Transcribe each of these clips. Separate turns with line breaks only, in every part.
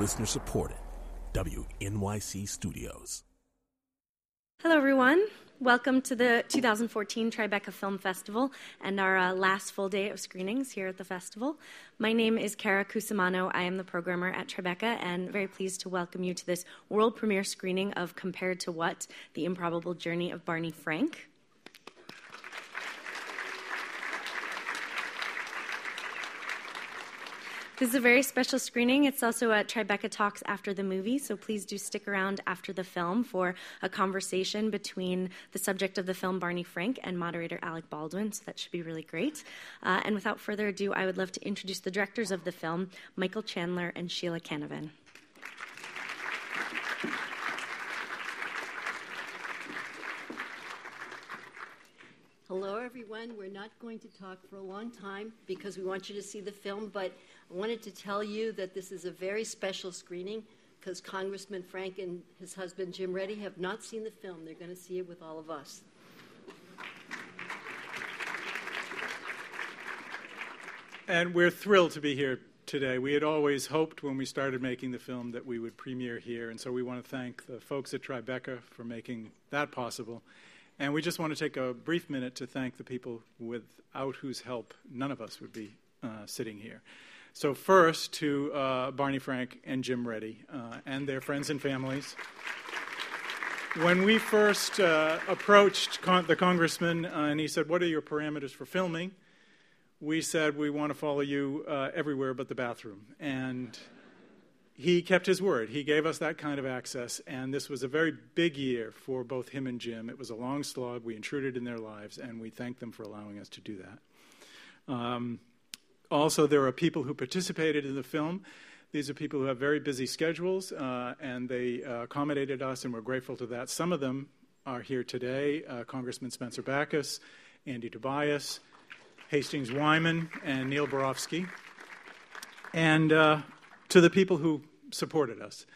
Listener supported. WNYC Studios.
Hello, everyone. Welcome to the 2014 Tribeca Film Festival and our uh, last full day of screenings here at the festival. My name is Kara Cusimano. I am the programmer at Tribeca and very pleased to welcome you to this world premiere screening of Compared to What? The Improbable Journey of Barney Frank. This is a very special screening. It's also at Tribeca Talks after the movie, so please do stick around after the film for a conversation between the subject of the film, Barney Frank, and moderator Alec Baldwin, so that should be really great. Uh, and without further ado, I would love to introduce the directors of the film, Michael Chandler and Sheila Canavan.
Hello, everyone. We're not going to talk for a long time because we want you to see the film, but I wanted to tell you that this is a very special screening because Congressman Frank and his husband Jim Ready have not seen the film. They're going to see it with all of us.
And we're thrilled to be here today. We had always hoped when we started making the film that we would premiere here, and so we want to thank the folks at Tribeca for making that possible. And we just want to take a brief minute to thank the people without whose help none of us would be uh, sitting here. So, first to uh, Barney Frank and Jim Ready uh, and their friends and families. When we first uh, approached con- the congressman uh, and he said, What are your parameters for filming? We said, We want to follow you uh, everywhere but the bathroom. And he kept his word. He gave us that kind of access, and this was a very big year for both him and Jim. It was a long slog. We intruded in their lives, and we thank them for allowing us to do that. Um, also, there are people who participated in the film. These are people who have very busy schedules, uh, and they uh, accommodated us, and we're grateful to that. Some of them are here today uh, Congressman Spencer Bachus, Andy Tobias, Hastings Wyman, and Neil Barofsky. And uh, to the people who supported us.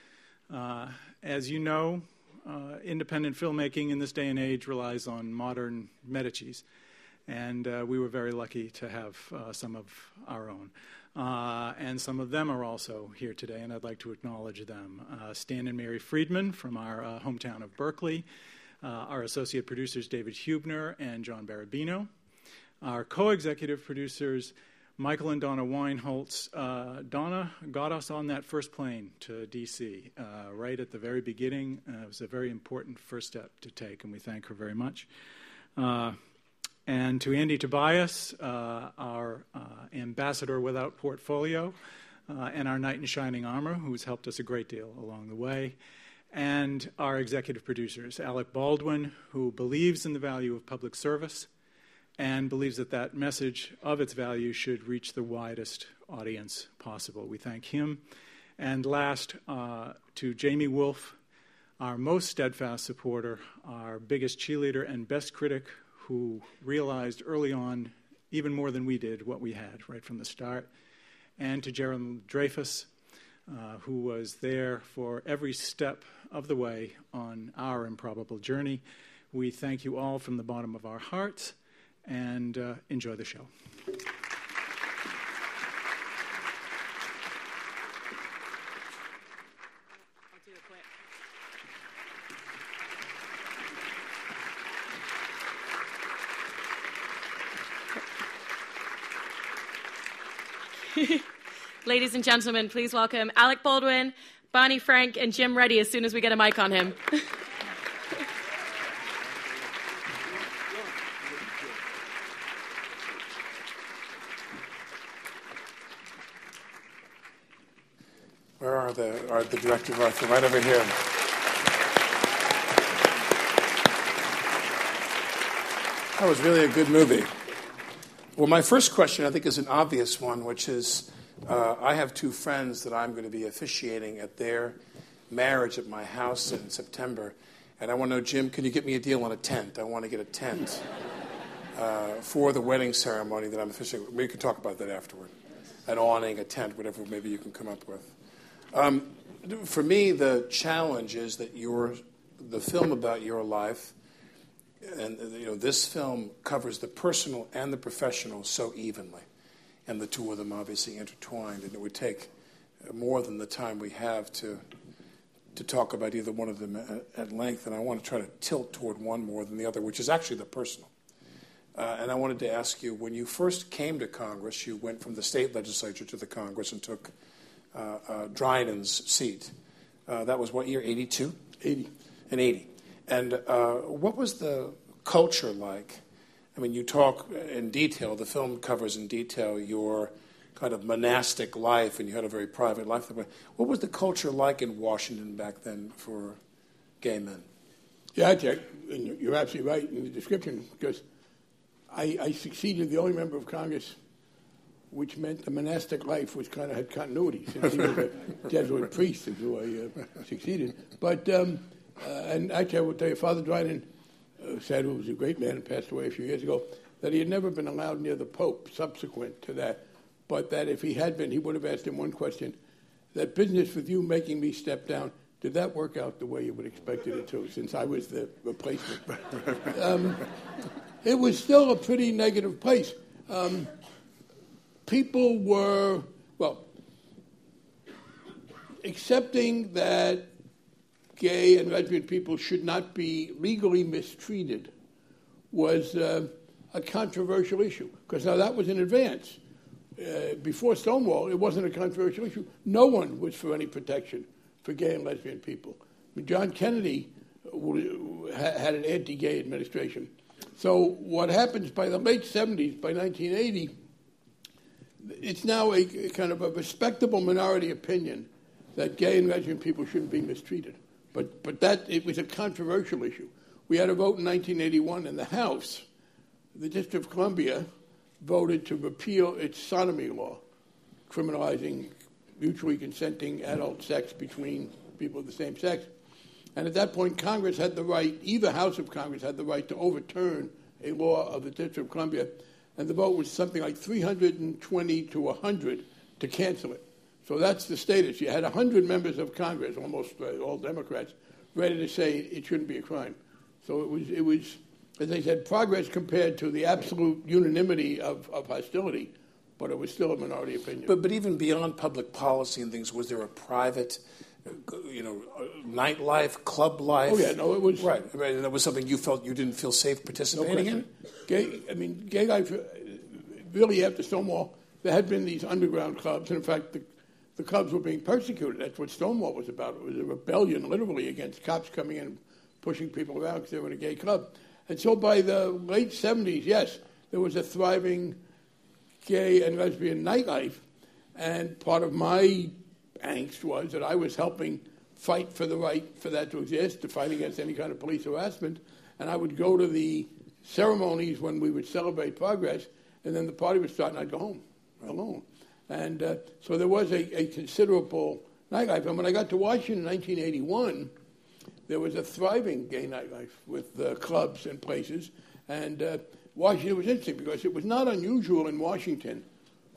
Uh, as you know, uh, independent filmmaking in this day and age relies on modern Medicis and uh, we were very lucky to have uh, some of our own. Uh, and some of them are also here today, and I'd like to acknowledge them. Uh, Stan and Mary Friedman from our hometown of Berkeley, our associate producers David Hubner and John Barabino, our co executive producers. Michael and Donna Weinholtz. Donna got us on that first plane to DC right at the very beginning. it was a very important first step to take, and we thank her very much. And to Andy Tobias, uh, our uh, ambassador without portfolio, uh, and our knight in shining armor, who's helped us a great deal along the way. And our executive producers, Alec Baldwin, who believes in the value of public service and believes that that message of its value should reach the widest audience possible. We thank him. And last, uh, to Jamie Wolf, our most steadfast supporter, our biggest cheerleader and best critic, who realized early on, even more than we did, what we had right from the start, and to Gerald Dreyfus, uh, who was there for every step of the way on our improbable journey. We thank you all from the bottom of our hearts and uh, enjoy the show.
Ladies and gentlemen, please welcome Alec Baldwin, Barney Frank, and Jim Ready as soon as we get a mic on him.
Where are the, Right over here. That was really a good movie. Well, my first question, I think, is an obvious one, which is uh, I have two friends that I'm going to be officiating at their marriage at my house in September. And I want to know, Jim, can you get me a deal on a tent? I want to get a tent uh, for the wedding ceremony that I'm officiating. We can talk about that afterward. An awning, a tent, whatever maybe you can come up with. Um, for me, the challenge is that your, the film about your life and you know this film covers the personal and the professional so evenly, and the two of them obviously intertwined, and it would take more than the time we have to to talk about either one of them at, at length, and I want to try to tilt toward one more than the other, which is actually the personal. Uh, and I wanted to ask you when you first came to Congress, you went from the state legislature to the Congress and took uh, uh, Drinan's seat. Uh, that was what year, 82?
80.
And 80. And uh, what was the culture like? I mean, you talk in detail, the film covers in detail your kind of monastic life, and you had a very private life. What was the culture like in Washington back then for gay men?
Yeah, Jack, and you're absolutely right in the description because I, I succeeded the only member of Congress which meant the monastic life was kind of had continuity since he was a Jesuit priest, who I uh, succeeded. But um, uh, and actually, I will tell you, Father Drinan uh, said, who was a great man and passed away a few years ago, that he had never been allowed near the Pope subsequent to that but that if he had been, he would have asked him one question that business with you making me step down, did that work out the way you would expect it to, since I was the replacement? um, it was still a pretty negative place. Um, people were, well, accepting that gay and lesbian people should not be legally mistreated was uh, a controversial issue, because now that was in advance. Uh, before Stonewall, it wasn't a controversial issue. No one was for any protection for gay and lesbian people. John Kennedy had an anti-gay administration. So what happens by the late 70s, by 1980, it's now a, kind of a respectable minority opinion that gay and lesbian people shouldn't be mistreated. But, but that, it was a controversial issue. We had a vote in 1981 in the House. The District of Columbia voted to repeal its sodomy law, criminalizing mutually consenting adult sex between people of the same sex. And at that point, Congress had the right, either House of Congress had the right to overturn a law of the District of Columbia, and the vote was something like 320 to 100 to cancel it. So that's the status. You had 100 members of Congress, almost uh, all Democrats, ready to say it shouldn't be a crime. So it was, it was as I said, progress compared to the absolute unanimity of, of hostility, but it was still a minority opinion.
But, but even beyond public policy and things, was there a private, you know, nightlife, club life?
Oh yeah, no, it was
right. I mean, that was something you felt you didn't feel safe participating
no
in.
Gay, I mean, gay life. Uh, really, after Stonewall, there had been these underground clubs, and in fact, the, the clubs were being persecuted. That's what Stonewall was about. It was a rebellion, literally, against cops coming in, and pushing people around because they were in a gay club. And so by the late 70s, yes, there was a thriving gay and lesbian nightlife. And part of my angst was that I was helping fight for the right for that to exist, to fight against any kind of police harassment. And I would go to the ceremonies when we would celebrate progress, and then the party would start, and I'd go home alone. And uh, so there was a, a considerable nightlife. And when I got to Washington in 1981, there was a thriving gay nightlife with uh, clubs and places. And uh, Washington was interesting because it was not unusual in Washington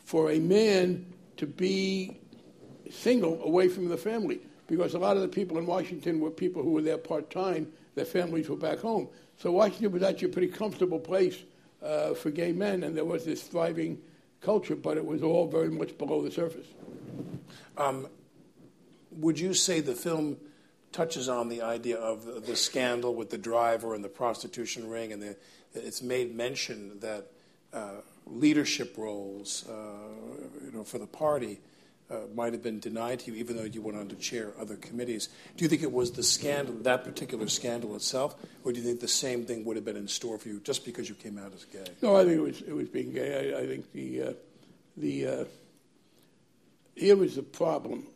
for a man to be single away from the family because a lot of the people in Washington were people who were there part time, their families were back home. So Washington was actually a pretty comfortable place uh, for gay men, and there was this thriving culture, but it was all very much below the surface.
Um, would you say the film touches on the idea of the scandal with the driver and the prostitution ring, and the, it's made mention that uh, leadership roles, uh, you know, for the party uh, might have been denied to you, even though you went on to chair other committees. Do you think it was the scandal, that particular scandal itself, or do you think the same thing would have been in store for you just because you came out as gay?
No, I think it was it was being gay. I, I think the uh, the uh, here was the problem.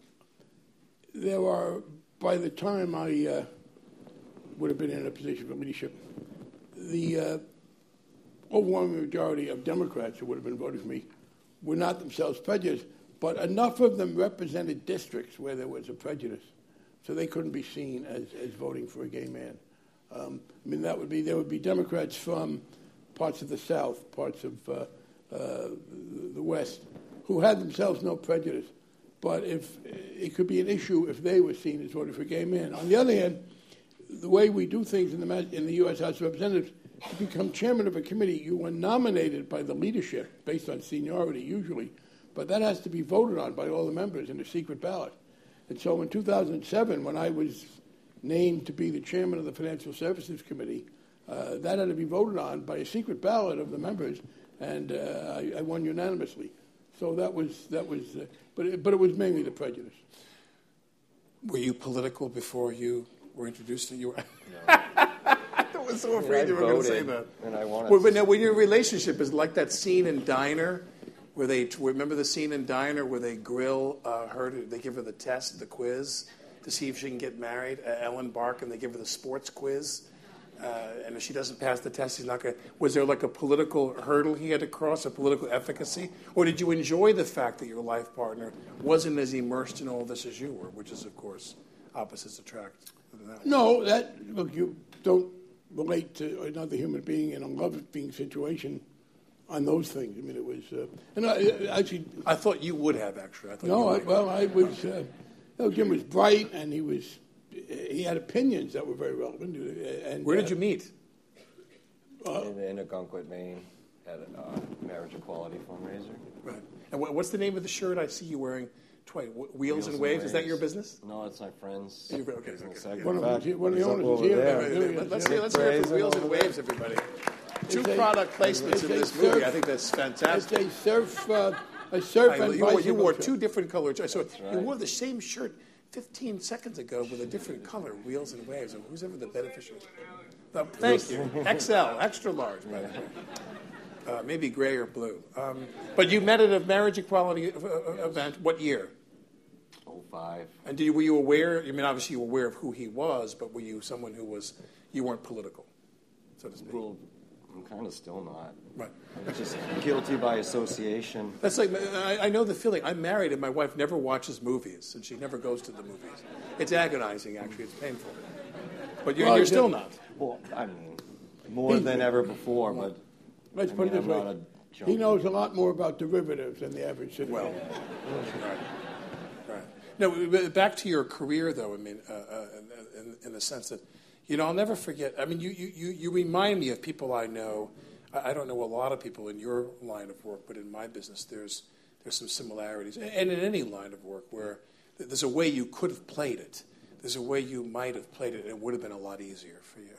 There are by the time I uh, would have been in a position of leadership, the uh, overwhelming majority of Democrats who would have been voting for me were not themselves prejudiced, but enough of them represented districts where there was a prejudice, so they couldn't be seen as, as voting for a gay man. Um, I mean, that would be there would be Democrats from parts of the South, parts of uh, uh, the West, who had themselves no prejudice but if it could be an issue if they were seen as voting for gay men. On the other hand, the way we do things in the in the U.S. House of Representatives, to become chairman of a committee, you are nominated by the leadership based on seniority, usually, but that has to be voted on by all the members in a secret ballot. And so in 2007, when I was named to be the chairman of the Financial Services Committee, uh, that had to be voted on by a secret ballot of the members, and uh, I, I, won unanimously. So that was that was, uh, but it, but it was mainly the prejudice.
Were you political before you were introduced to you? No. I was so afraid you were going to say that.
And I wanted.
Well, but now, when your relationship is like that scene in Diner, where they remember the scene in Diner where they grill uh, her, they give her the test, the quiz, to see if she can get married. Uh, Ellen Barkin, they give her the sports quiz. Uh, and if she doesn't pass the test, he's not going to. Was there like a political hurdle he had to cross, a political efficacy? Or did you enjoy the fact that your life partner wasn't as immersed in all this as you were, which is, of course, opposites attract?
That no, that, look, you don't relate to another human being in a love being situation on those things. I mean, it was. Uh, and I, actually.
I thought you would have, actually. I
no, I, well, I was. Uh, you know, Jim was bright and he was he had opinions that were very relevant. Uh, and,
Where did you meet?
Uh, in, in Ogunquit, Maine, at a uh, marriage equality fundraiser.
Right. And what's the name of the shirt I see you wearing? Twice. Wheels, Wheels and, waves. waves. Is that your business?
No, it's my friend's.
Okay, okay.
One, of them, one of the owners is here.
Let's, see, let's hear it for Wheels and Waves, everybody. Two product placements in this movie. I think that's fantastic.
It's a surf, uh, a surf I, and
you, wore, you wore two different colors. So right. you wore the same shirt 15 seconds ago with a different color, wheels and waves. And who's ever the beneficiary? Uh, thank you. XL, extra large, by the way. Uh, maybe gray or blue. Um, but you met at a marriage equality uh, uh, event. What year?
05.
And did you, were you aware? I mean, obviously you were aware of who he was, but were you someone who was, you weren't political, so to speak?
Well, I'm kind of still not.
Right.
I'm just guilty by association.
That's like I, I, know the feeling. I'm married and my wife never watches movies, and she never goes to the movies. It's agonizing, actually. It's painful. But you're, well, you're still not.
Well, I mean, more than ever before. But
let's I put mean, it this way: he knows a lot more about derivatives than the average citizen.
Well, right. right. No, back to your career, though. I mean, uh, uh, in, in the sense that you know, I'll never forget. I mean, you, you, you remind me of people I know. I, don't know a lot of people in your line of work, but in my business, there's, there's some similarities. And in any line of work where there's a way you could have played it, there's a way you might have played it, and it would have been a lot easier for you.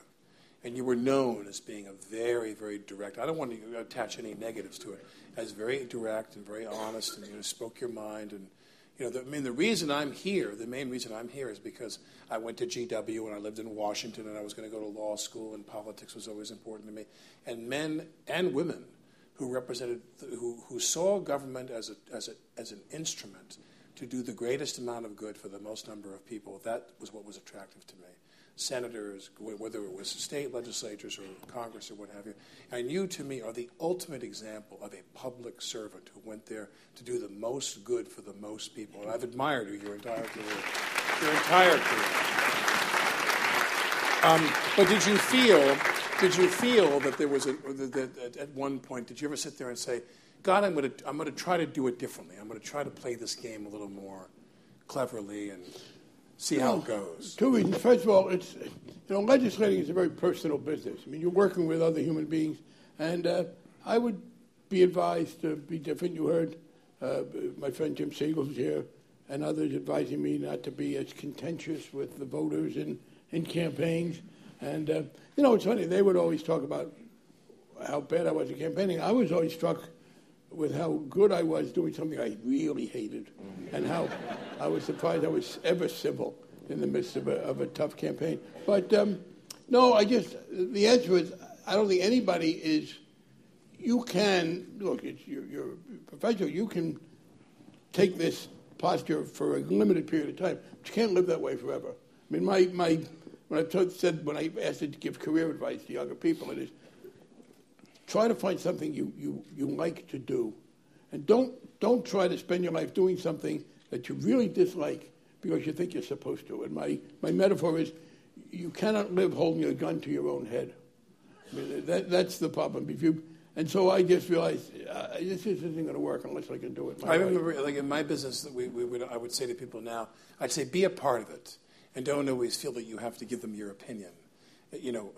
And you were known as being a very, very direct, I don't want to attach any negatives to it, as very direct and very honest, and you know, spoke your mind and know, the, I mean, the reason I'm here, the main reason I'm here is because I went to GW and I lived in Washington and I was going to go to law school and politics was always important to me. And men and women who represented, who, who saw government as, a, as, a, as an instrument to do the greatest amount of good for the most number of people, that was what was attractive to me senators, whether it was state legislatures or Congress or what have you. And you, to me, are the ultimate example of a public servant who went there to do the most good for the most people. And I've admired you your entire career. Your entire career. Um, but did you feel, did you feel that there was a, that at one point, did you ever sit there and say, God, I'm going to, I'm going to try to do it differently. I'm going to try to play this game a little more cleverly and see how it goes?
Two reasons. First of all, it's you know legislating is a very personal business. I mean, you're working with other human beings, and uh, I would be advised to be different. You heard uh, my friend Jim Segel here and others advising me not to be as contentious with the voters in, in campaigns. And uh, you know, it's funny. They would always talk about how bad I was at campaigning. I was always struck with how good I was doing something I really hated, and how I was surprised I was ever civil in the midst of a, of a tough campaign. But um, no, I just the answer is I don't think anybody is. You can look. It's you're, professional. You can take this posture for a limited period of time, but you can't live that way forever. I mean, my my when I said when I asked to give career advice to younger people, it is try to find something you, you, you like to do. And don't, don't try to spend your life doing something that you really dislike because you think you're supposed to. And my, my metaphor is you cannot live holding a gun to your own head. I mean, that, that's the problem. If you, and so I just realized uh, this isn't going to work unless I can do it.
I remember, like in my business, that we, we would, I would say to people now, I'd say be a part of it, and don't always feel that you have to give them your opinion you know,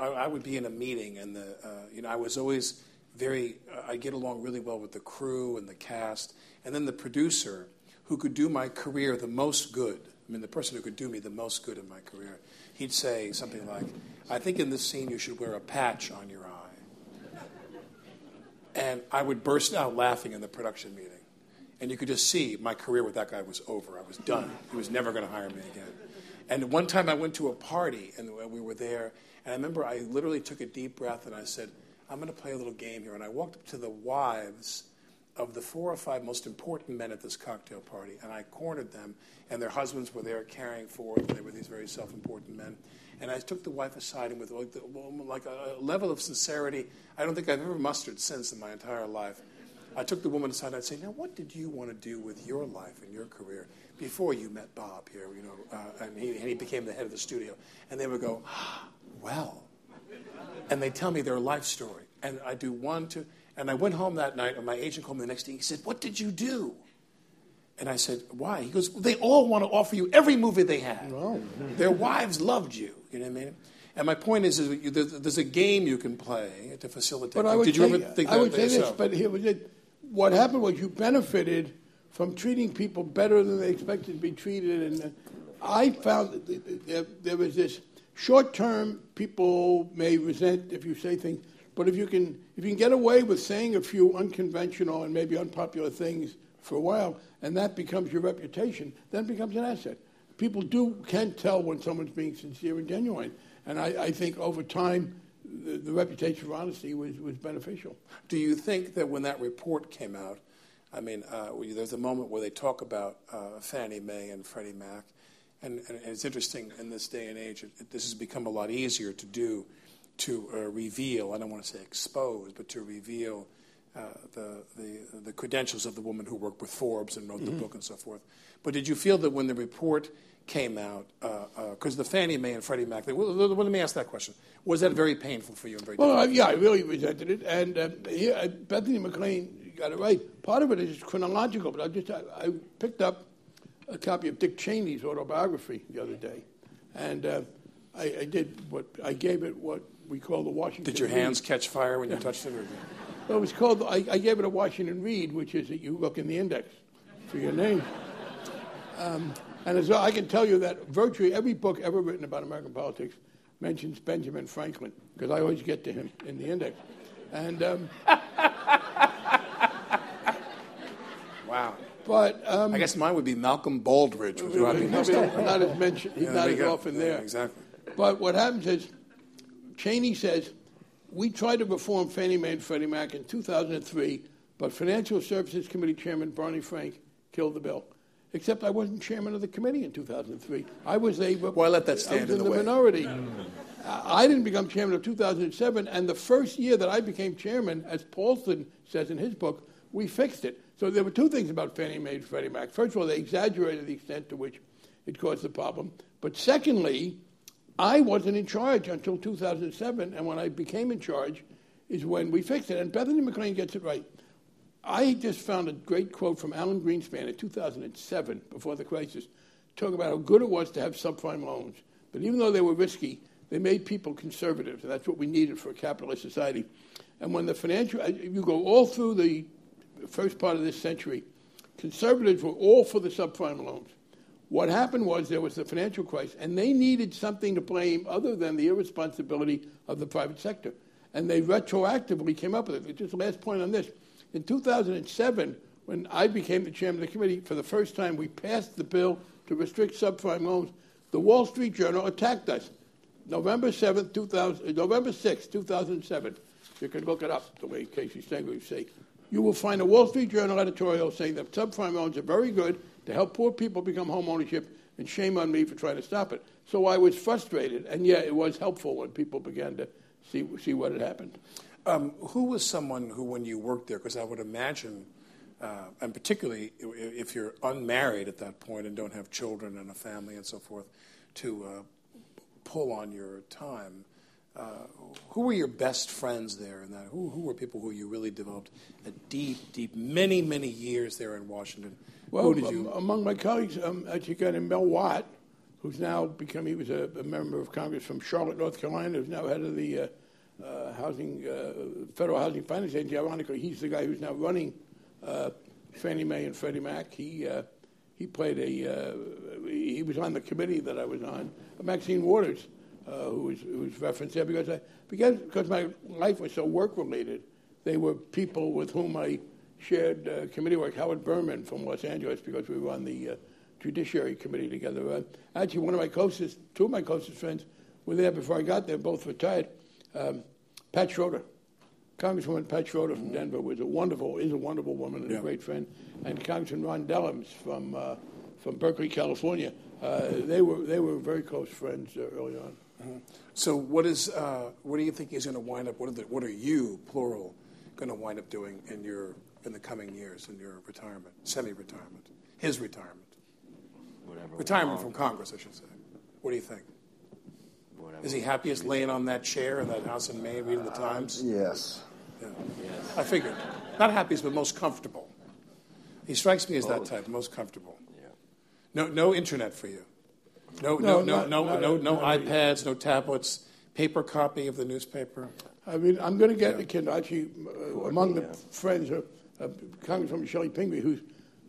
I, I, would be in a meeting, and the, uh, you know, I was always very, uh, I get along really well with the crew and the cast, and then the producer who could do my career the most good. I mean, the person who could do me the most good in my career. He'd say something like, I think in this scene you should wear a patch on your eye. And I would burst out laughing in the production meeting. And you could just see my career with that guy was over. I was done. He was never going to hire me again. And one time I went to a party and we were there, and I remember I literally took a deep breath and I said, I'm going to play a little game here. And I walked up to the wives of the four or five most important men at this cocktail party, and I cornered them, and their husbands were there carrying forth. And they were these very self important men. And I took the wife aside and with like, the, like a level of sincerity I don't think I've ever mustered since in my entire life. I took the woman aside and I'd say, Now, what did you want to do with your life and your career before you met Bob here? You know, uh, and, he, and he became the head of the studio. And they would go, ah, Well. And they tell me their life story. And I do one, two. And I went home that night, and my agent called me the next day. He said, What did you do? And I said, Why? He goes, well, They all want to offer you every movie they have. Oh. Their wives loved you. You know what I mean? And my point is, is there's a game you can play to facilitate.
But I would Did you say, ever think I would say this, but here what happened was you benefited from treating people better than they expected to be treated. And uh, I found that there, was this short term, people may resent if you say things, but if you, can, if you can get away with saying a few unconventional and maybe unpopular things for a while, and that becomes your reputation, then becomes an asset. People do can tell when someone's being sincere and genuine. And I, I think over time, the, the, reputation for honesty was, was beneficial.
Do you think that when that report came out, I mean, uh, there's a moment where they talk about uh, Fannie Mae and Freddie Mac, and, and, it's interesting in this day and age, it, it, this has become a lot easier to do, to uh, reveal, I don't want to say expose, but to reveal uh, the, the, the, credentials of the woman who worked with Forbes and wrote mm-hmm. the book and so forth. But did you feel that when the report came out, because uh, uh, the Fannie Mae and Freddie Mac, well, let me ask that question. Was that very painful for you? And very
well, yeah, I really resented it. And uh, yeah, Bethany McLean got it right. Part of it is chronological, but I just I, I picked up a copy of Dick Cheney's autobiography the other day, and uh, I, I, did what I gave it what we call the Washington.
Did your
Read.
hands catch fire when you touched it? Or?
Well, it was called. I, I, gave it a Washington Read, which is that you look in the index for your name. Um, and as I can tell you that virtually every book ever written about American politics mentions Benjamin Franklin because I always get to him in the index. And um,
wow.
But um,
I guess mine would be Malcolm Baldrige.
Would be not, not as mentioned. He's yeah, not as often there.
Yeah, exactly.
But what happens is, Cheney says, we tried to reform Fannie Mae and Freddie Mac in 2003, but Financial Services Committee Chairman Barney Frank killed the bill except I wasn't chairman of the committee in 2003. I was a
well, I let that stand
I was in,
in
the,
the
minority. I didn't become chairman of 2007, and the first year that I became chairman, as Paulson says in his book, we fixed it. So there were two things about Fannie Mae and Freddie Mac. First of all, they exaggerated the extent to which it caused the problem. But secondly, I wasn't in charge until 2007, and when I became in charge is when we fixed it. And Bethany McLean gets it right. I just found a great quote from Alan Greenspan in 2007, before the crisis, talking about how good it was to have subprime loans. But even though they were risky, they made people conservative, and that's what we needed for a capitalist society. And when the financial, you go all through the first part of this century, conservatives were all for the subprime loans. What happened was there was the financial crisis, and they needed something to blame other than the irresponsibility of the private sector. And they retroactively came up with it. Just last point on this in 2007, when I became the chairman of the committee, for the first time we passed the bill to restrict subprime loans. The Wall Street Journal attacked us. November 7th, 2000, uh, November 6th, 2007. You can look it up the way Casey Stengel would say. You will find a Wall Street Journal editorial saying that subprime loans are very good to help poor people become home ownership, and shame on me for trying to stop it. So I was frustrated, and yet it was helpful when people began to see, see what had happened.
Um, who was someone who, when you worked there, because I would imagine, uh, and particularly if you're unmarried at that point and don't have children and a family and so forth, to uh, pull on your time. Uh, who were your best friends there? And that who, who were people who you really developed a deep, deep, many, many years there in Washington?
Well,
you...
among my colleagues, um, actually, a guy named Mel Watt, who's now become he was a, a, member of Congress from Charlotte, North Carolina, who's now head of the uh, uh, housing, uh, Federal Housing Finance Agency. Ironically, he's the guy who's now running uh, Fannie Mae and Freddie Mac. He uh, he played a he was on the committee that I was on. Maxine Waters, who was who was referenced there because I because because my life was so work related. They were people with whom I shared uh, committee work. Howard Berman from Los Angeles, because we were on the uh, Judiciary Committee together. Uh, actually, one of my closest, two of my closest friends were there before I got there, both retired. Um, Pat Schroeder, Congresswoman Pat Schroeder from Denver was a wonderful, is a wonderful woman and yeah. a great friend, and Congressman Ron Dellums from uh, from Berkeley, California. Uh, they were they were very close friends uh, early on.
Mm-hmm. So, what is what do you think he's going to wind up? What are the, what are you, plural, going to wind up doing in your in the coming years in your retirement, semi-retirement, his retirement?
Whatever.
Retirement from Congress, I should say. What do you think?
Whatever.
Is he happiest laying on that chair in that house in Maine reading the Times?
Yes.
Yeah.
Yes.
I figured. Not happiest, but most comfortable. He strikes me as
Both.
that type, most comfortable.
Yeah.
No, no internet for you. No,
No,
no, no,
not-
no,
not-
no, no
not-
iPads, no tablets, paper copy of the newspaper.
I mean, I'm going to get the Kindle. Actually, uh, among the
yeah.
friends, uh, uh, Congresswoman Chellie Pingree, who's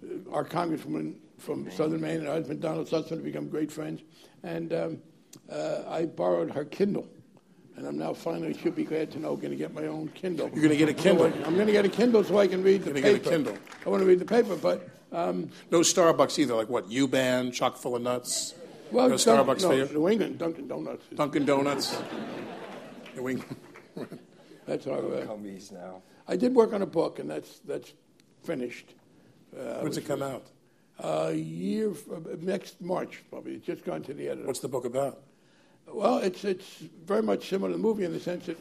uh, our congresswoman from Southern Maine, and her husband Donald Sussman have become great friends. And um, uh, I borrowed her Kindle, and I'm now finally should be glad to know going to get my own Kindle.
You're gonna get a Kindle?
So I- I'm going to get a Kindle so I can read the
You're gonna
paper.
get a Kindle.
I want to read the paper, but um,
No Starbucks either, like what? U-Ban, chock full of nuts.
Well,
no
Dun-
Starbucks
no,
for you.
New England Dunkin' Donuts. is-
Dunkin' Donuts. New England.
That's our. Uh,
Come east now.
I did work on a book, and that's that's finished. Uh,
When's it come out?
A year f- uh, next March, probably. It's just gone to the editor.
What's the book about?
Well, it's it's very much similar to the movie in the sense that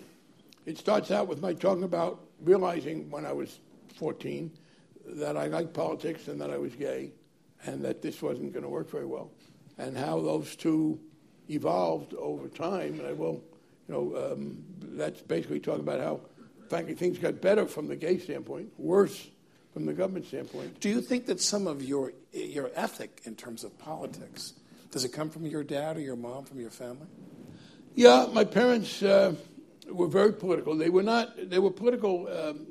it starts out with my talking about realizing when I was 14 that I liked politics and that I was gay, and that this wasn't going to work very well, and how those two evolved over time. And I will, you know, um, that's basically talking about how, frankly, things got better from the gay standpoint, worse from the government standpoint.
Do you think that some of your your ethic in terms of politics does it come from your dad or your mom, from your family?
Yeah, my parents uh, were very political. They were not. They were political um,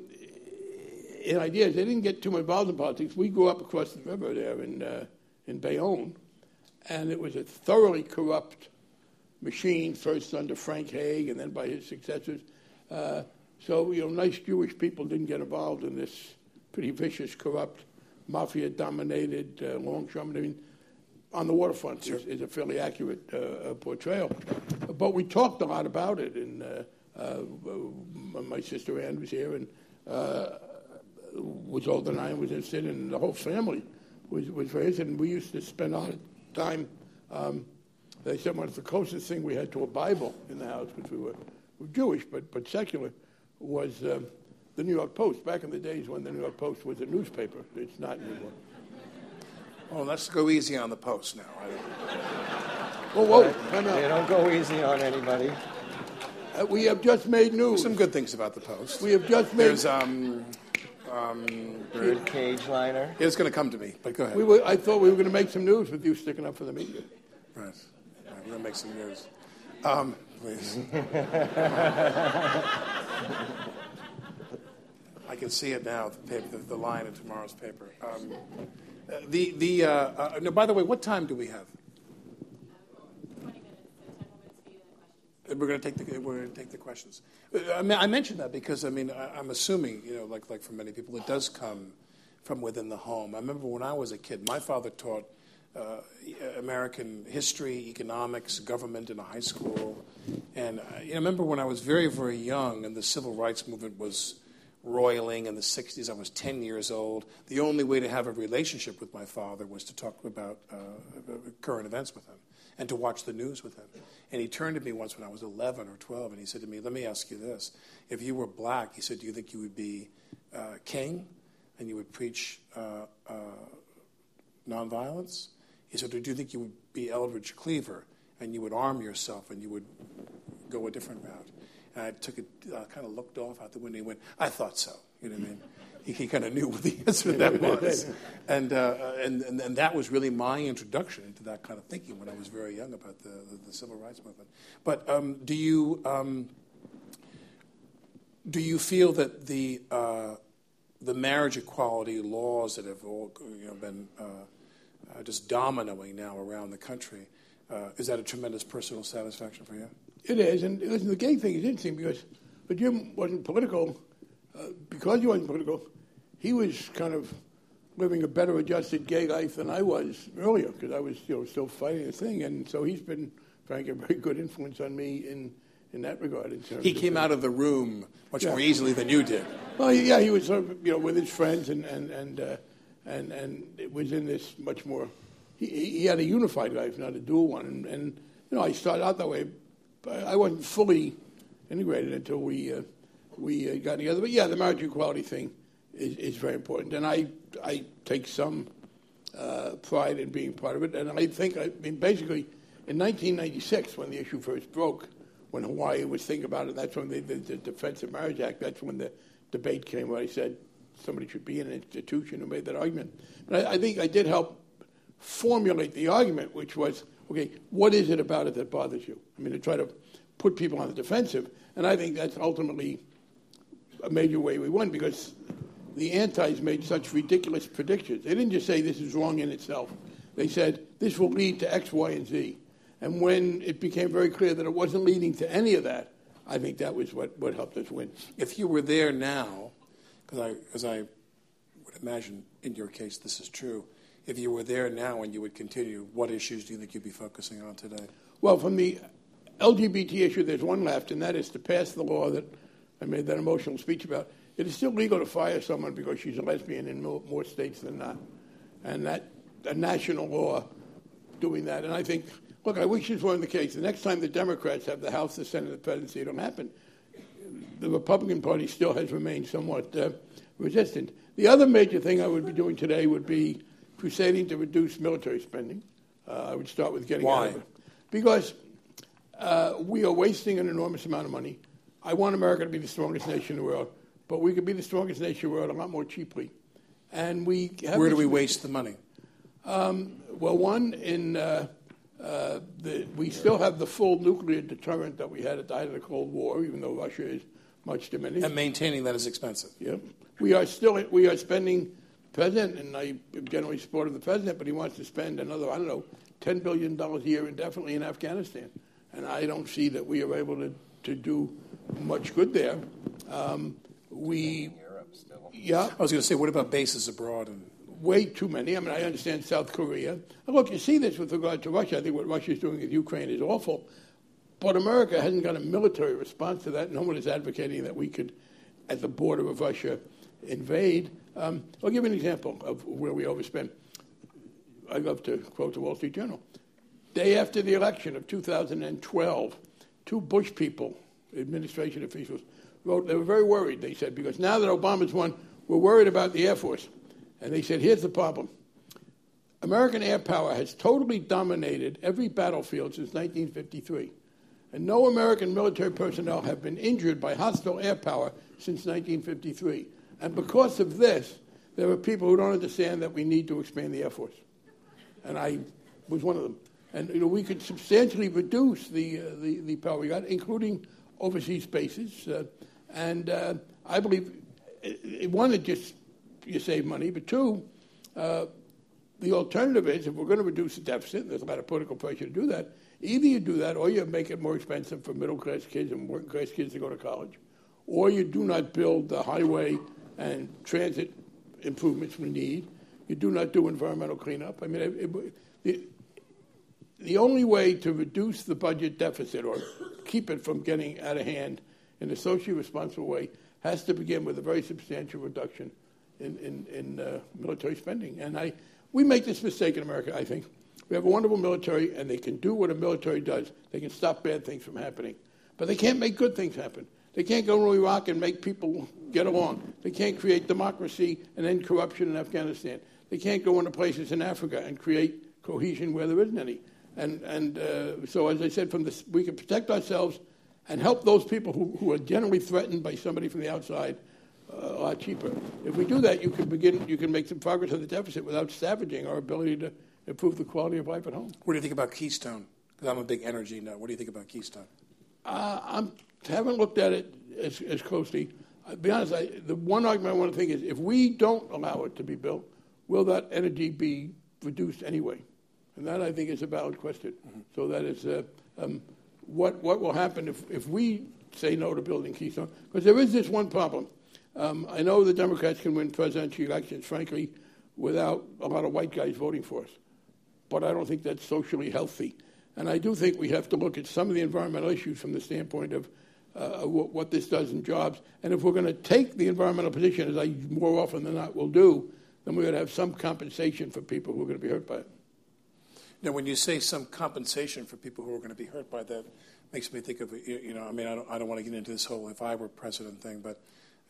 in ideas. They didn't get too involved in politics. We grew up across the river there in uh, in Bayonne, and it was a thoroughly corrupt machine. First under Frank Hague, and then by his successors. Uh, so you know, nice Jewish people didn't get involved in this pretty vicious, corrupt, mafia-dominated uh, longshoremen. I mean, on the waterfront is, is a fairly accurate uh, uh, portrayal. But we talked a lot about it, and uh, uh, my sister Ann was here and uh, was older than I was interested, and the whole family was, was very interested. And we used to spend a lot of time. Um, they said one of the closest thing we had to a Bible in the house, because we were, we were Jewish but, but secular, was um, the New York Post. Back in the days when the New York Post was a newspaper, it's not anymore.
Oh, let's go easy on the post now.
Whoa, whoa,
They don't go easy on anybody.
Uh, we have just made news.
some good things about the post.
We have just made.
There's um, um,
Bird cage liner.
it's going to come to me, but go ahead.
we were, I thought we were going to make some news with you sticking up for the media.
Right. Right, We're going to make some news. Um, please. I can see it now, the, paper, the, the line in tomorrow's paper. Um, the, the, uh, uh, no, by the way, what time do we have? We're going to take the we're going to take the questions. Uh, I, mean, I mentioned that because I mean I, I'm assuming you know like like for many people it does come from within the home. I remember when I was a kid, my father taught uh, American history, economics, government in a high school, and I, you know, I remember when I was very very young and the civil rights movement was roiling in the 60s. I was 10 years old. The only way to have a relationship with my father was to talk about uh, current events with him and to watch the news with him. And he turned to me once when I was 11 or 12 and he said to me, Let me ask you this. If you were black, he said, Do you think you would be uh, king and you would preach uh, uh, nonviolence? He said, do you think you would be Eldridge Cleaver and you would arm yourself and you would go a different route? And I took it, uh, kind of looked off out the window and went, I thought so. You know what I mean? He, he kind of knew what the answer to that was. And, uh, and, and, and that was really my introduction into that kind of thinking when I was very young about the, the, the civil rights movement. But um, do you, um, Do you feel that the uh, the marriage equality laws that have all you know, been uh, uh, just dominoing now around the country uh, is that a tremendous personal satisfaction for you?
It is, and listen, the gay thing is interesting because but Jim wasn't political. Uh, because he wasn't political, he was kind of living a better adjusted gay life than I was earlier because I was you know, still fighting the thing, and so he's been, Frank, a very good influence on me in in that regard. In
he came out of the room much yeah. more easily than you did.
Well, yeah, he was sort of, you know with his friends and and and uh, and and it was in this much more. He, he had a unified life, not a dual one, and, and you know I started out that way. I wasn't fully integrated until we uh, we uh, got together. But yeah, the marriage equality thing is, is very important, and I I take some uh, pride in being part of it. And I think I mean basically in 1996 when the issue first broke when Hawaii was thinking about it, that's when the, the, the Defense of Marriage Act, that's when the debate came where I said somebody should be in an institution who made that argument. But I, I think I did help formulate the argument, which was, okay, what is it about it that bothers you? I mean, to try to put people on the defensive. And I think that's ultimately a major way we won because the antis made such ridiculous predictions. They didn't just say this is wrong in itself. They said this will lead to X, Y, and Z. And when it became very clear that it wasn't leading to any of that, I think that was what, what helped us win.
If you were there now, because I, as I would imagine in your case this is true, if you were there now and you would continue, what issues do you think you'd be focusing on today?
Well, from the LGBT issue, there's one left, and that is to pass the law that I made that emotional speech about. It is still legal to fire someone because she's a lesbian in more states than not. And that, a national law doing that. And I think Look, I wish this weren't the case. The next time the Democrats have the House, the Senate, the presidency, it'll happen. The Republican Party still has remained somewhat uh, resistant. The other major thing I would be doing today would be crusading to reduce military spending. Uh, I would start with getting
Why?
out of it. Because uh, we are wasting an enormous amount of money. I want America to be the strongest nation in the world, but we could be the strongest nation in the world a lot more cheaply. And we
Where do we waste the money?
Um, well, one in uh, uh, the, we still have the full nuclear deterrent that we had at the height of the Cold War, even though Russia is much diminished.
And maintaining that is expensive.
Yep. We are still we are spending. President and I generally supportive of the president, but he wants to spend another I don't know ten billion dollars a year indefinitely in Afghanistan, and I don't see that we are able to to do much good there. Um, we. Yeah.
I was going to say, what about bases abroad and
way too many. I mean, I understand South Korea. And look, you see this with regard to Russia. I think what Russia is doing with Ukraine is awful. But America hasn't got a military response to that. No one is advocating that we could, at the border of Russia, invade. Um, I'll give you an example of where we overspend. I love to quote the Wall Street Journal. Day after the election of 2012, two Bush people, administration officials, wrote they were very worried, they said, because now that Obama's won, we're worried about the Air Force. And they said, here's the problem American air power has totally dominated every battlefield since 1953. And no American military personnel have been injured by hostile air power since 1953. And because of this, there are people who don't understand that we need to expand the Air Force. And I was one of them. And you know, we could substantially reduce the, uh, the, the, power we got, including overseas bases. Uh, and uh, I believe, it, it, one, it just you save money. But two, uh, the alternative is if we're going to reduce the deficit, and there's a lot of political pressure to do that. Either you do that, or you make it more expensive for middle class kids and working class kids to go to college, or you do not build the highway and transit improvements we need. You do not do environmental cleanup. I mean, it, it, the, the only way to reduce the budget deficit or keep it from getting out of hand in a socially responsible way has to begin with a very substantial reduction in, in, in uh, military spending. And I, we make this mistake in America, I think. We have a wonderful military, and they can do what a military does. They can stop bad things from happening. But they can't make good things happen. They can't go to Iraq and make people get along. They can't create democracy and end corruption in Afghanistan. They can't go into places in Africa and create cohesion where there isn't any. And, and uh, so, as I said, from this, we can protect ourselves and help those people who, who are generally threatened by somebody from the outside a lot cheaper. If we do that, you can begin, you can make some progress on the deficit without savaging our ability to improve the quality of life at home.
What do you think about Keystone? Because I'm a big energy nut. What do you think about Keystone?
Uh, I haven't looked at it as, as closely. I'll be honest, I, the one argument I want to think is if we don't allow it to be built, will that energy be reduced anyway? And that I think is a valid question. Mm-hmm. So that is uh, um, what what will happen if, if we say no to building Keystone? Because there is this one problem. Um, I know the Democrats can win presidential elections, frankly, without a lot of white guys voting for us. But I don't think that's socially healthy. And I do think we have to look at some of the environmental issues from the standpoint of uh, what, this does in jobs. And if we're going to take the environmental position, as I more often than not will do, then we're going to have some compensation for people who are going to be hurt by it.
Now, when you say some compensation for people who are going to be hurt by that, makes me think of you know. I mean, I don't, I don't want to get into this whole if I were president thing, but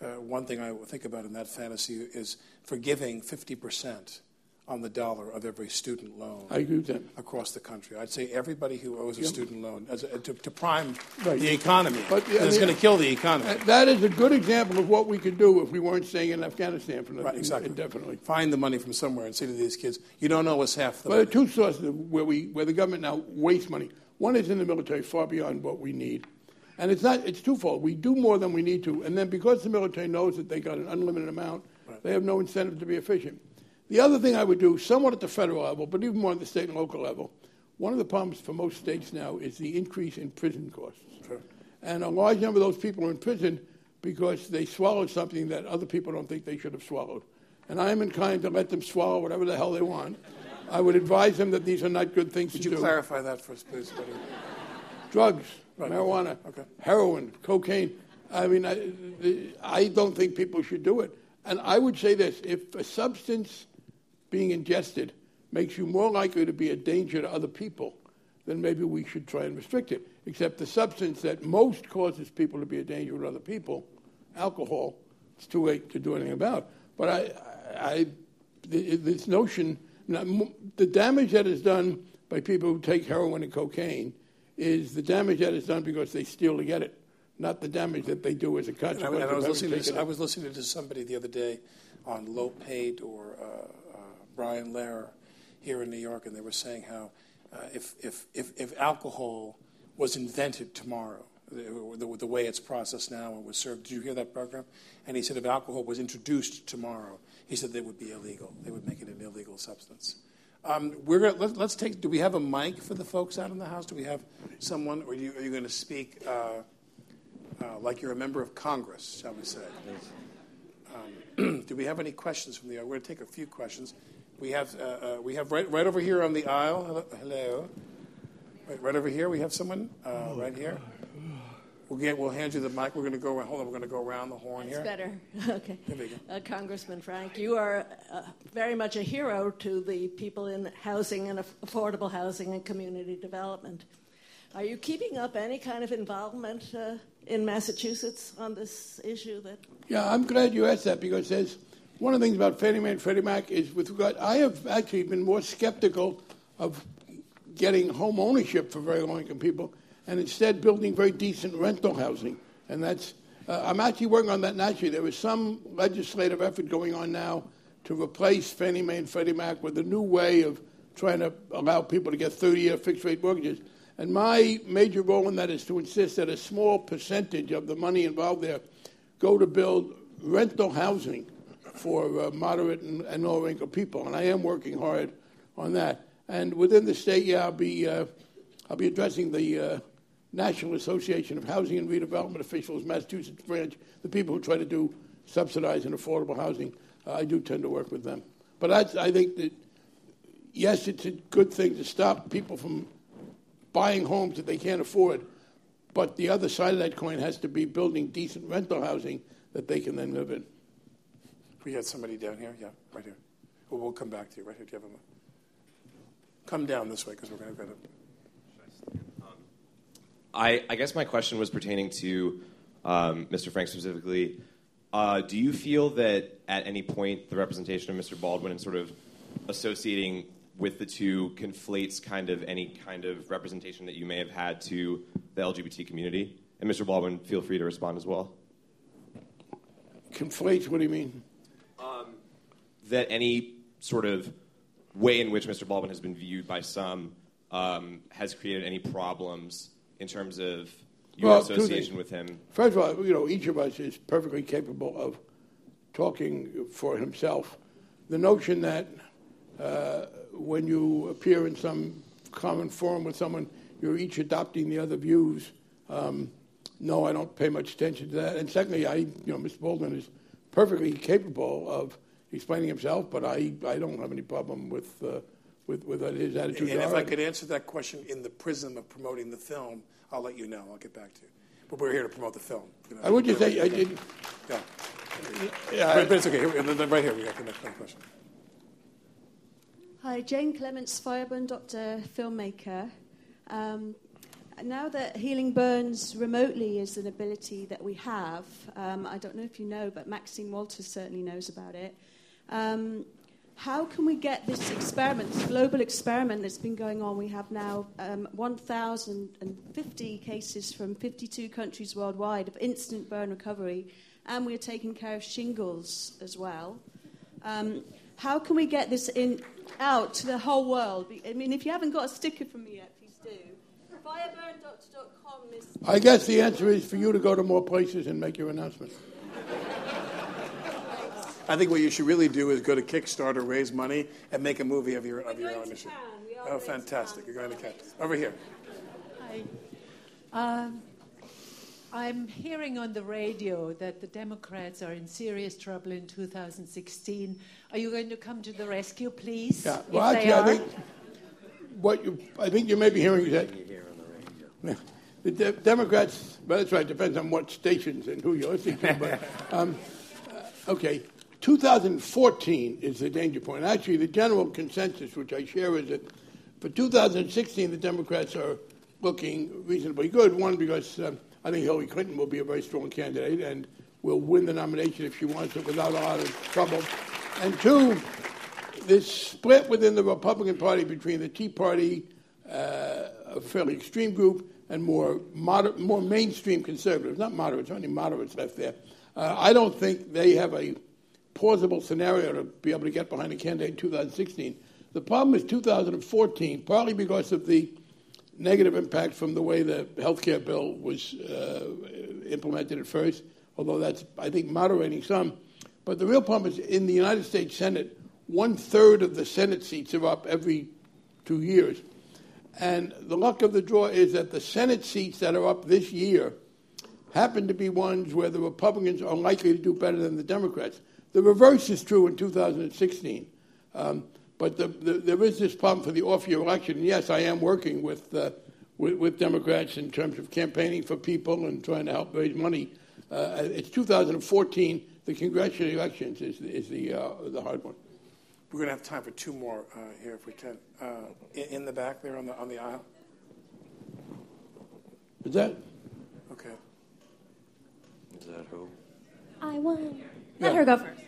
uh, one thing I think about in that fantasy is forgiving fifty percent on the dollar of every student loan.
I agree with that.
Across the country, I'd say everybody who owes a yep. student loan a, to, to, prime right. the economy. But yeah, it's going to kill the economy.
That is a good example of what we could do if we weren't staying in Afghanistan for
right, exactly.
indefinitely.
Find the money from somewhere and say to these kids, "You don't know what's half the."
Well, there are two sources where we where the government now wastes money. One is in the military, far beyond what we need. And it's not it's twofold. We do more than we need to, and then because the military knows that they got an unlimited amount, right. they have no incentive to be efficient. The other thing I would do, somewhat at the federal level, but even more at the state and local level, one of the problems for most states now is the increase in prison costs. Sure. And a large number of those people are in prison because they swallowed something that other people don't think they should have swallowed. And I am inclined to let them swallow whatever the hell they want. I would advise them that these are not good things to
do. Would you clarify that for us, please?
Drugs right. marijuana, okay. heroin, cocaine. I mean, I, I don't think people should do it. And I would say this if a substance being ingested makes you more likely to be a danger to other people, then maybe we should try and restrict it. Except the substance that most causes people to be a danger to other people, alcohol, it's too late to do anything about. But I, I, this notion, the damage that is done by people who take heroin and cocaine is the damage that is done because they steal to get it, not the damage that they do as a consequence.
I, I, was listening to, I was listening to somebody the other day on low paid or uh, Brian Lehrer here in New York, and they were saying how uh, if, if, if, if alcohol was invented tomorrow, the, the, the, way it's processed now and was served. Did you hear that program? And he said if alcohol was introduced tomorrow, he said they would be illegal. They would make it an illegal substance. Um, we're gonna, let, us take. Do we have a mic for the folks out in the house? Do we have someone, or are you, are you going to speak uh, uh, like you're a member of Congress, shall we say? Um, do we have any questions from the? We're going to take a few questions. We have uh, uh, we have right right over here on the aisle. Hello, hello. Right, right over here. We have someone uh, right here. We'll, get, we'll hand you the mic. We're going to go around. Hold on. We're going to go around the horn
That's
here.
better. okay. there we Uh, Congressman Frank, you are uh, very much a hero to the people in housing and affordable housing and community development. Are you keeping up any kind of involvement uh, in Massachusetts on this issue? That
yeah, I'm glad you asked that because there's one of the things about Fannie Mae and Freddie Mac is with regard. I have actually been more skeptical of getting home ownership for very low income people and instead building very decent rental housing. And that's, uh, I'm actually working on that naturally. There is some legislative effort going on now to replace Fannie Mae and Freddie Mac with a new way of trying to allow people to get 30 year fixed rate mortgages. And my major role in that is to insist that a small percentage of the money involved there go to build rental housing for uh, moderate and, and lower income people. And I am working hard on that. And within the state, yeah, I'll be, uh, I'll be addressing the uh, National Association of Housing and Redevelopment Officials, Massachusetts branch, the people who try to do subsidized and affordable housing, uh, I do tend to work with them. But I, I think that, yes, it's a good thing to stop people from buying homes that they can't afford, but the other side of that coin has to be building decent rental housing that they can then live in.
We had somebody down here? Yeah, right here. Well, we'll come back to you. Right here. Do you have a... Come down this way because we're going to go to.
I, I guess my question was pertaining to um, Mr. Frank specifically. Uh, do you feel that at any point the representation of Mr. Baldwin and sort of associating with the two conflates kind of any kind of representation that you may have had to the LGBT community? And Mr. Baldwin, feel free to respond as well.
Conflate? What do you mean?
Um, that any sort of way in which Mr. Baldwin has been viewed by some um, has created any problems in terms of your
Well,
association with him?
First of all, you know, each of us is perfectly capable of talking for himself. The notion that uh, when you appear in some common forum with someone, you're each adopting the other views. Um, no, I don't pay much attention to that. And secondly, I, you know, Mr. Baldwin is perfectly capable of explaining himself, but I, I don't have any problem with, uh, with, with his attitude.
And if. I could answer that question in the prism of promoting the film, I'll let you know. I'll get back to you. But we're here to promote the film. You know,
I would just say, I didn't.
Yeah.
Yeah,
but, but it's okay. Here, right here, we got the next question.
Hi, Jane Clements, Fireburn Doctor, filmmaker. Um, now that healing burns remotely is an ability that we have, um, I don't know if you know, but Maxine Waters certainly knows about it. Um, how can we get this experiment, this global experiment that's been going on? We have now um, 1,050 cases from 52 countries worldwide of instant burn recovery, and we're taking care of shingles as well. Um, how can we get this in out to the whole world? I mean, if you haven't got a sticker from me yet, please do. Fireburndocs.com is.
I guess the answer is for you to go to more places and make your announcement.
I think what you should really do is go to Kickstarter, raise money, and make a movie of your of your own issue. Oh, fantastic! You're going to catch over here.
Hi. Um, I'm hearing on the radio that the Democrats are in serious trouble in 2016. Are you going to come to the rescue, please?
Yeah.
if
Well,
they
actually, I think what you I think you may be hearing is that Yeah. The de- Democrats. Well, that's right. Depends on what stations and who you're listening to. But um, uh, okay, 2014 is the danger point. Actually, the general consensus, which I share, is that for 2016 the Democrats are looking reasonably good. One because um, I think Hillary Clinton will be a very strong candidate and will win the nomination if she wants it without a lot of trouble. And two, this split within the Republican Party between the Tea Party, uh, a fairly extreme group, and more moder- more mainstream conservatives. Not moderates, only moderates left there. Uh, I don't think they have a plausible scenario to be able to get behind a candidate in 2016. The problem is 2014, partly because of the negative impact from the way the health care bill was uh, implemented at first, although that's, I think, moderating some. But the real problem is in the United States Senate, one third of the Senate seats are up every two years. And the luck of the draw is that the Senate seats that are up this year happen to be ones where the Republicans are likely to do better than the Democrats. The reverse is true in 2016. Um, but the, the, there is this problem for the off-year election. And yes, I am working with, uh, with, with Democrats in terms of campaigning for people and trying to help raise money. Uh, it's 2014. The congressional elections is, is the, uh, the hard one.
We're going to have time for two more uh, here, if we can. Uh, in, in the back there on the on the aisle.
Is that?
Okay.
Is that who?
I won.
Yeah.
Let her go first.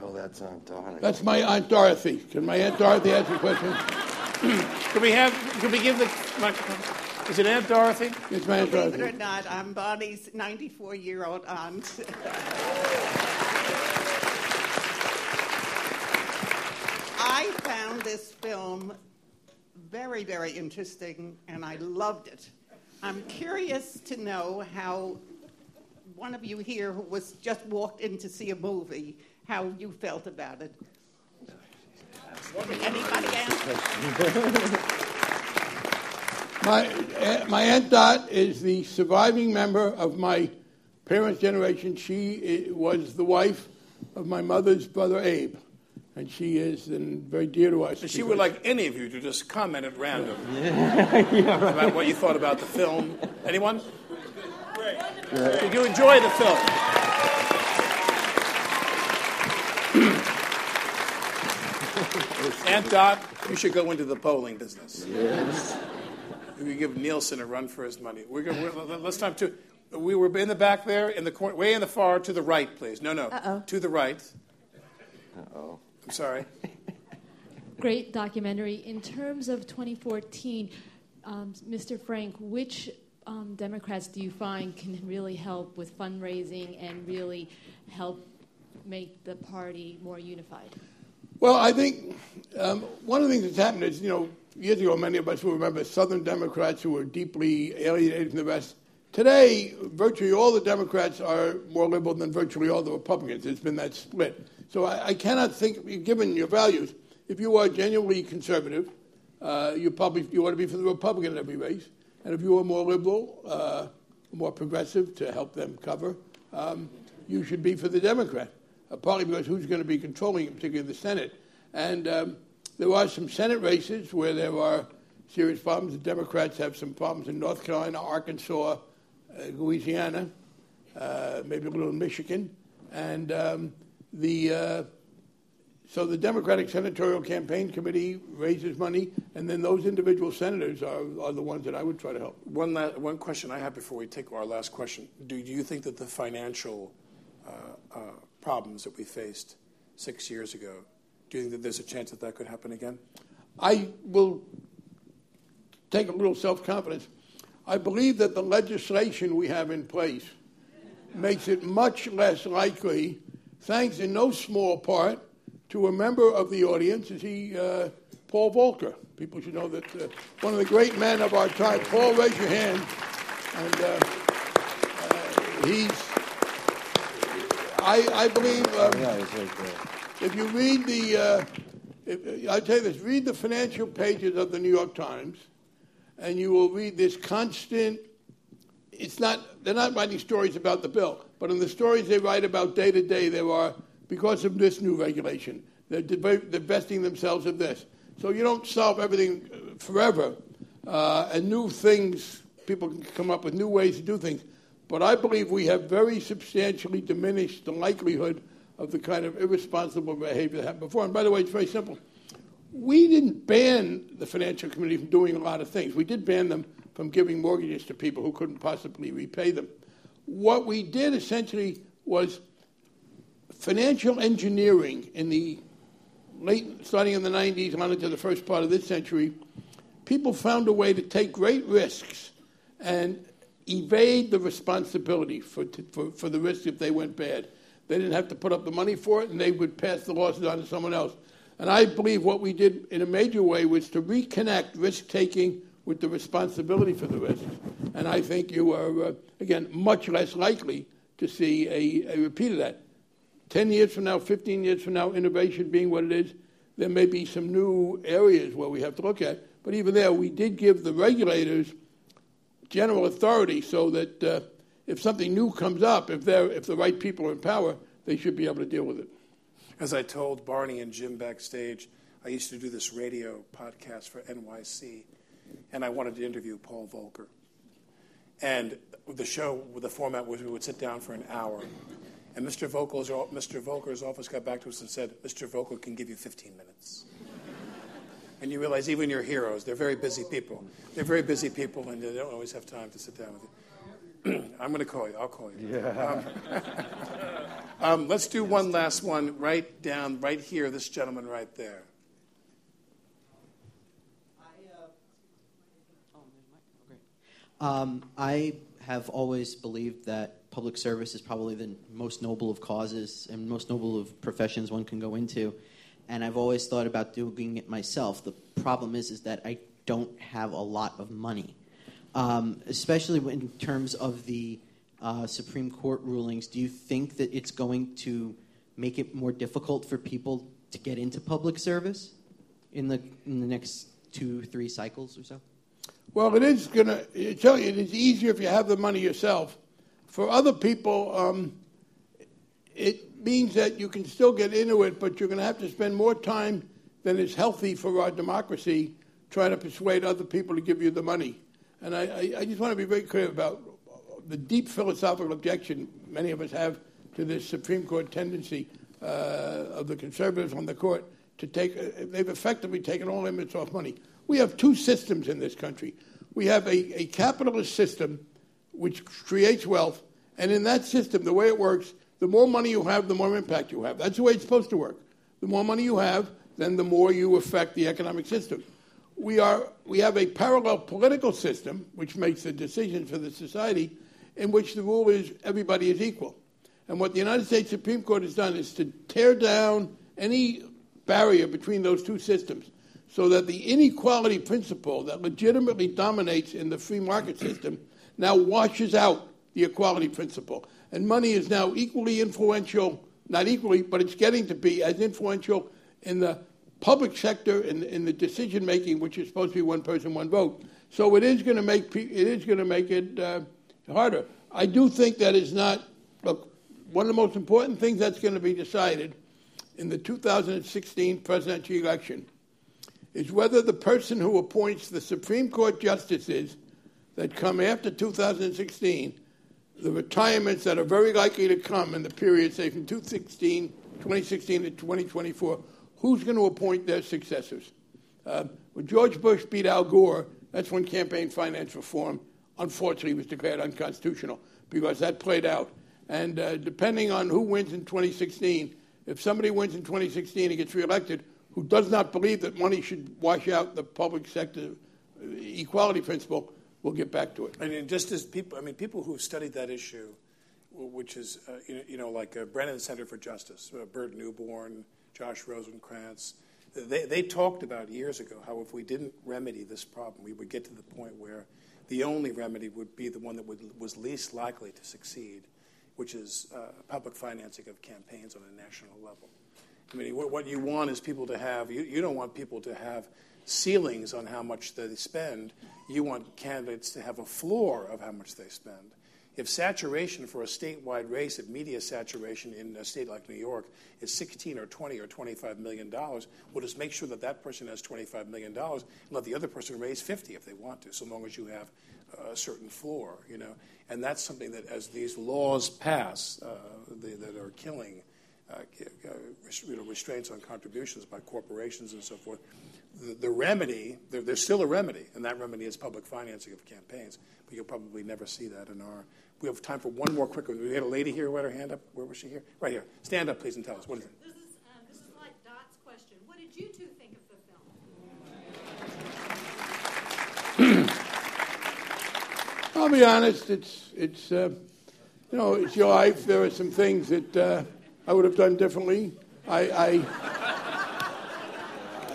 Oh, that's Aunt Donna.
That's my Aunt Dorothy. Can my Aunt Dorothy answer the question?
Can we have? Can we give the microphone? Is it Aunt Dorothy?
It's my Aunt
Believe it or not, I'm Bonnie's 94 year old aunt. I found this film very, very interesting and I loved it. I'm curious to know how one of you here who was just walked in to see a movie, how you felt about it. Anybody answer?
My, uh, my Aunt Dot is the surviving member of my parents' generation. She uh, was the wife of my mother's brother Abe, and she is and very dear to us.
She would like any of you to just comment at random
Yeah, right.
about what you thought about the film. Anyone? Great. Did you enjoy the film? Aunt Dot, you should go into the polling business.
Yes.
We give Nielsen a run for his money. We're going. We're, let's time to. We were in the back there, in the corner, way in the far to the right, please. No, no,
Uh-oh.
to the right.
Uh-oh.
I'm sorry.
Great documentary. In terms of 2014, um, Mr. Frank, which um, Democrats do you find can really help with fundraising and really help make the party more unified?
Well, I think um, one of the things that's happened is, you know, years ago, many of us will remember Southern Democrats who were deeply alienated from the rest. Today, virtually all the Democrats are more liberal than virtually all the Republicans. It's been that split. So I, I cannot think, given your values, if you are genuinely conservative, uh, you probably you ought to be for the Republican in every race. And if you are more liberal, uh, more progressive to help them cover, um, you should be for the Democrat. Uh, partly because who's going to be controlling, particularly the Senate. And um, there are some Senate races where there are serious problems. The Democrats have some problems in North Carolina, Arkansas, uh, Louisiana, uh, maybe a little in Michigan. And um, the uh, so the Democratic Senatorial Campaign Committee raises money, and then those individual senators are, are the ones that I would try to help.
One, la- one question I have before we take our last question. Do you think that the financial uh, uh, problems that we faced six years ago, do you think that there's a chance that that could happen again?
I will take a little self confidence. I believe that the legislation we have in place makes it much less likely, thanks in no small part to a member of the audience. Is he uh, Paul Volcker? People should know that uh, one of the great men of our time. Paul, raise your hand. And uh, uh he's, I, I believe, um, if you read the, uh, if, I tell you this, read the financial pages of the New York Times, and you will read this constant. It's not. They're not writing stories about the bill, but in the stories they write about day to day, there are because of this new regulation. They're divesting themselves of this. So you don't solve everything uh, forever, uh, and new things, people can come up with new ways to do things. But I believe we have very substantially diminished the likelihood of the kind of irresponsible behavior that happened before. And by the way, it's very simple. We didn't ban the financial community from doing a lot of things. We did ban them from giving mortgages to people who couldn't possibly repay them. What we did essentially was financial engineering in the late, starting in the 90s on into the first part of this century, people found a way to take great risks and evade the responsibility for, for, for the risk if they went bad. They didn't have to put up the money for it, and they would pass the losses on to someone else. And I believe what we did in a major way was to reconnect risk taking with the responsibility for the risk. And I think you are, uh, again, much less likely to see a, a repeat of that. 10 years from now, 15 years from now, innovation being what it is, there may be some new areas where we have to look at. But even there, we did give the regulators general authority so that uh, if something new comes up, if, they're, if the right people are in power, they should be able to deal with it.
As I told Barney and Jim backstage, I used to do this radio podcast for NYC, and I wanted to interview Paul Volcker. And the show, the format was we would sit down for an hour and Mr. Volcker's, Mr. Volcker's office got back to us and said, Mr. Volcker can give you 15 minutes. and you realize even your heroes, they're very busy people. They're very busy people, and they don't always have time to sit down with you. I'm going to call you. I'll call you. Yeah. Um, um, let's do one last one right down, right here, this gentleman right there.
Um, I have always believed that public service is probably the most noble of causes and most noble of professions one can go into. And I've always thought about doing it myself. The problem is, is that I don't have a lot of money, um, especially in terms of the uh, Supreme Court rulings. Do you think that it's going to make it more difficult for people to get into public service in the in the next two, three cycles or so?
Well, it is going to tell you it is easier if you have the money yourself. For other people, um, it means that you can still get into it, but you're going to have to spend more time than is healthy for our democracy trying to persuade other people to give you the money. And I, I, I just want to be very clear about the deep philosophical objection many of us have to this Supreme Court tendency uh, of the conservatives on the court to take, they've effectively taken all limits off money. We have two systems in this country. We have a, a capitalist system which creates wealth, and in that system, the way it works, the more money you have, the more impact you have. That's the way it's supposed to work. The more money you have, then the more you affect the economic system. We, are, we have a parallel political system, which makes the decisions for the society, in which the rule is everybody is equal. And what the United States Supreme Court has done is to tear down any barrier between those two systems so that the inequality principle that legitimately dominates in the free market system now washes out the equality principle. And money is now equally influential, not equally, but it's getting to be as influential in the public sector in, in the decision making, which is supposed to be one person, one vote. So it is going to make it is going to make it uh, harder. I do think that is not look one of the most important things that's going to be decided in the 2016 presidential election is whether the person who appoints the Supreme Court justices that come after 2016, the retirements that are very likely to come in the period, say, from 2016, 2016 to 2024, who's going to appoint their successors? Uh, when George Bush beat Al Gore, that's when campaign finance reform, unfortunately, was declared unconstitutional because that played out. And uh, depending on who wins in 2016, if somebody wins in 2016 and gets reelected who does not believe that money should wash out the public sector equality principle, we'll get back to it.
I And just as people, I mean, people who've studied that issue, which is, uh, you, know, like uh, Brennan Center for Justice, uh, Burt Neuborne, Josh Rosenkranz, they, they talked about years ago how if we didn't remedy this problem, we would get to the point where the only remedy would be the one that would, was least likely to succeed, which is uh, public financing of campaigns on a national level. I mean, what you want is people to have, you, you don't want people to have ceilings on how much they spend. You want candidates to have a floor of how much they spend. If saturation for a statewide race, if media saturation in a state like New York is 16 or 20 or 25 million dollars, we'll just make sure that that person has 25 million dollars and let the other person raise 50 if they want to, so long as you have a certain floor, you know. And that's something that, as these laws pass, uh, they, that are killing uh, you know, restraints on contributions by corporations and so forth. The, the remedy, there, there's still a remedy, and that remedy is public financing of campaigns. But you'll probably never see that in our. We have time for one more quick one. We had a lady here who had her hand up. Where was she here? Right here. Stand up, please, and tell us. What is it?
This is, um, this is like Dot's question. What did you two think of the
film? I'll be honest. It's it's uh, you know it's your life. There are some things that. Uh, I would have done differently. I, I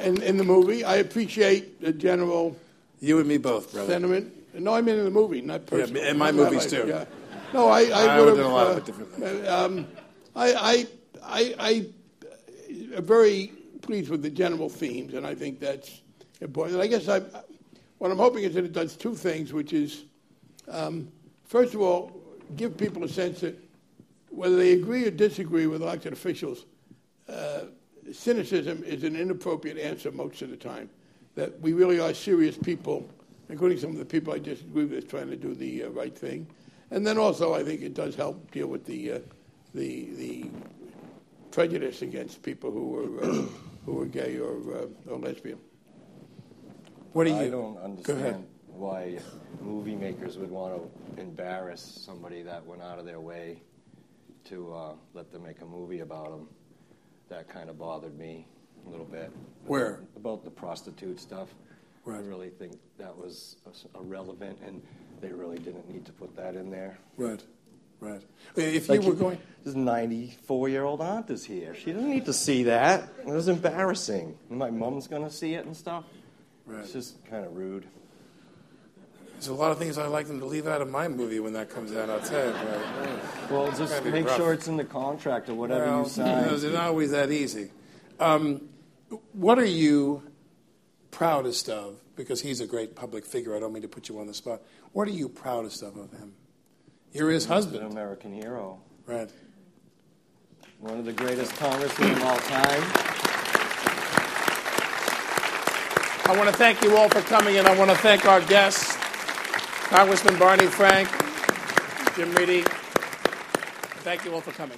in, in the movie, I appreciate the general.
You and me both, brother.
Sentiment. No, I mean in the movie, not personally.
Yeah, in my movies too.
Yeah. No, I, I,
I
would
have
done
a lot
uh,
of it differently.
Um, I, I, I, I am very pleased with the general themes, and I think that's important. And I guess I, what I'm hoping is that it does two things, which is, um, first of all, give people a sense that whether they agree or disagree with elected officials, uh, cynicism is an inappropriate answer most of the time. That we really are serious people, including some of the people I disagree with, trying to do the uh, right thing. And then also, I think it does help deal with the uh, the the prejudice against people who are uh, who are gay or uh, or lesbian.
What do you?
I don't understand why movie makers would want to embarrass somebody that went out of their way to uh, let them make a movie about him. That kind of bothered me a little bit.
Where?
About the prostitute stuff.
Right.
I really think that was irrelevant, and they really didn't need to put that in there.
Right. Right. If
like
you were going,
this 94 year old aunt is here. She doesn't need to see that. It was embarrassing. My mom's going to see it and stuff.
Right.
It's just kind of rude.
There's a lot of things I'd like them to leave out of my movie when that comes out. I'll tell you. But,
well, just make rough. sure it's in the contract or whatever
well,
you sign.
It's not always that easy. Um, what are you proudest of? Because he's a great public figure. I don't mean to put you on the spot. What are you proudest of of him? You're his husband.
An American hero.
Right.
One of the greatest congressmen of all time.
I want to thank you all for coming, and I want to thank our guests. Congressman Barney Frank, Jim Ready, thank you all for coming.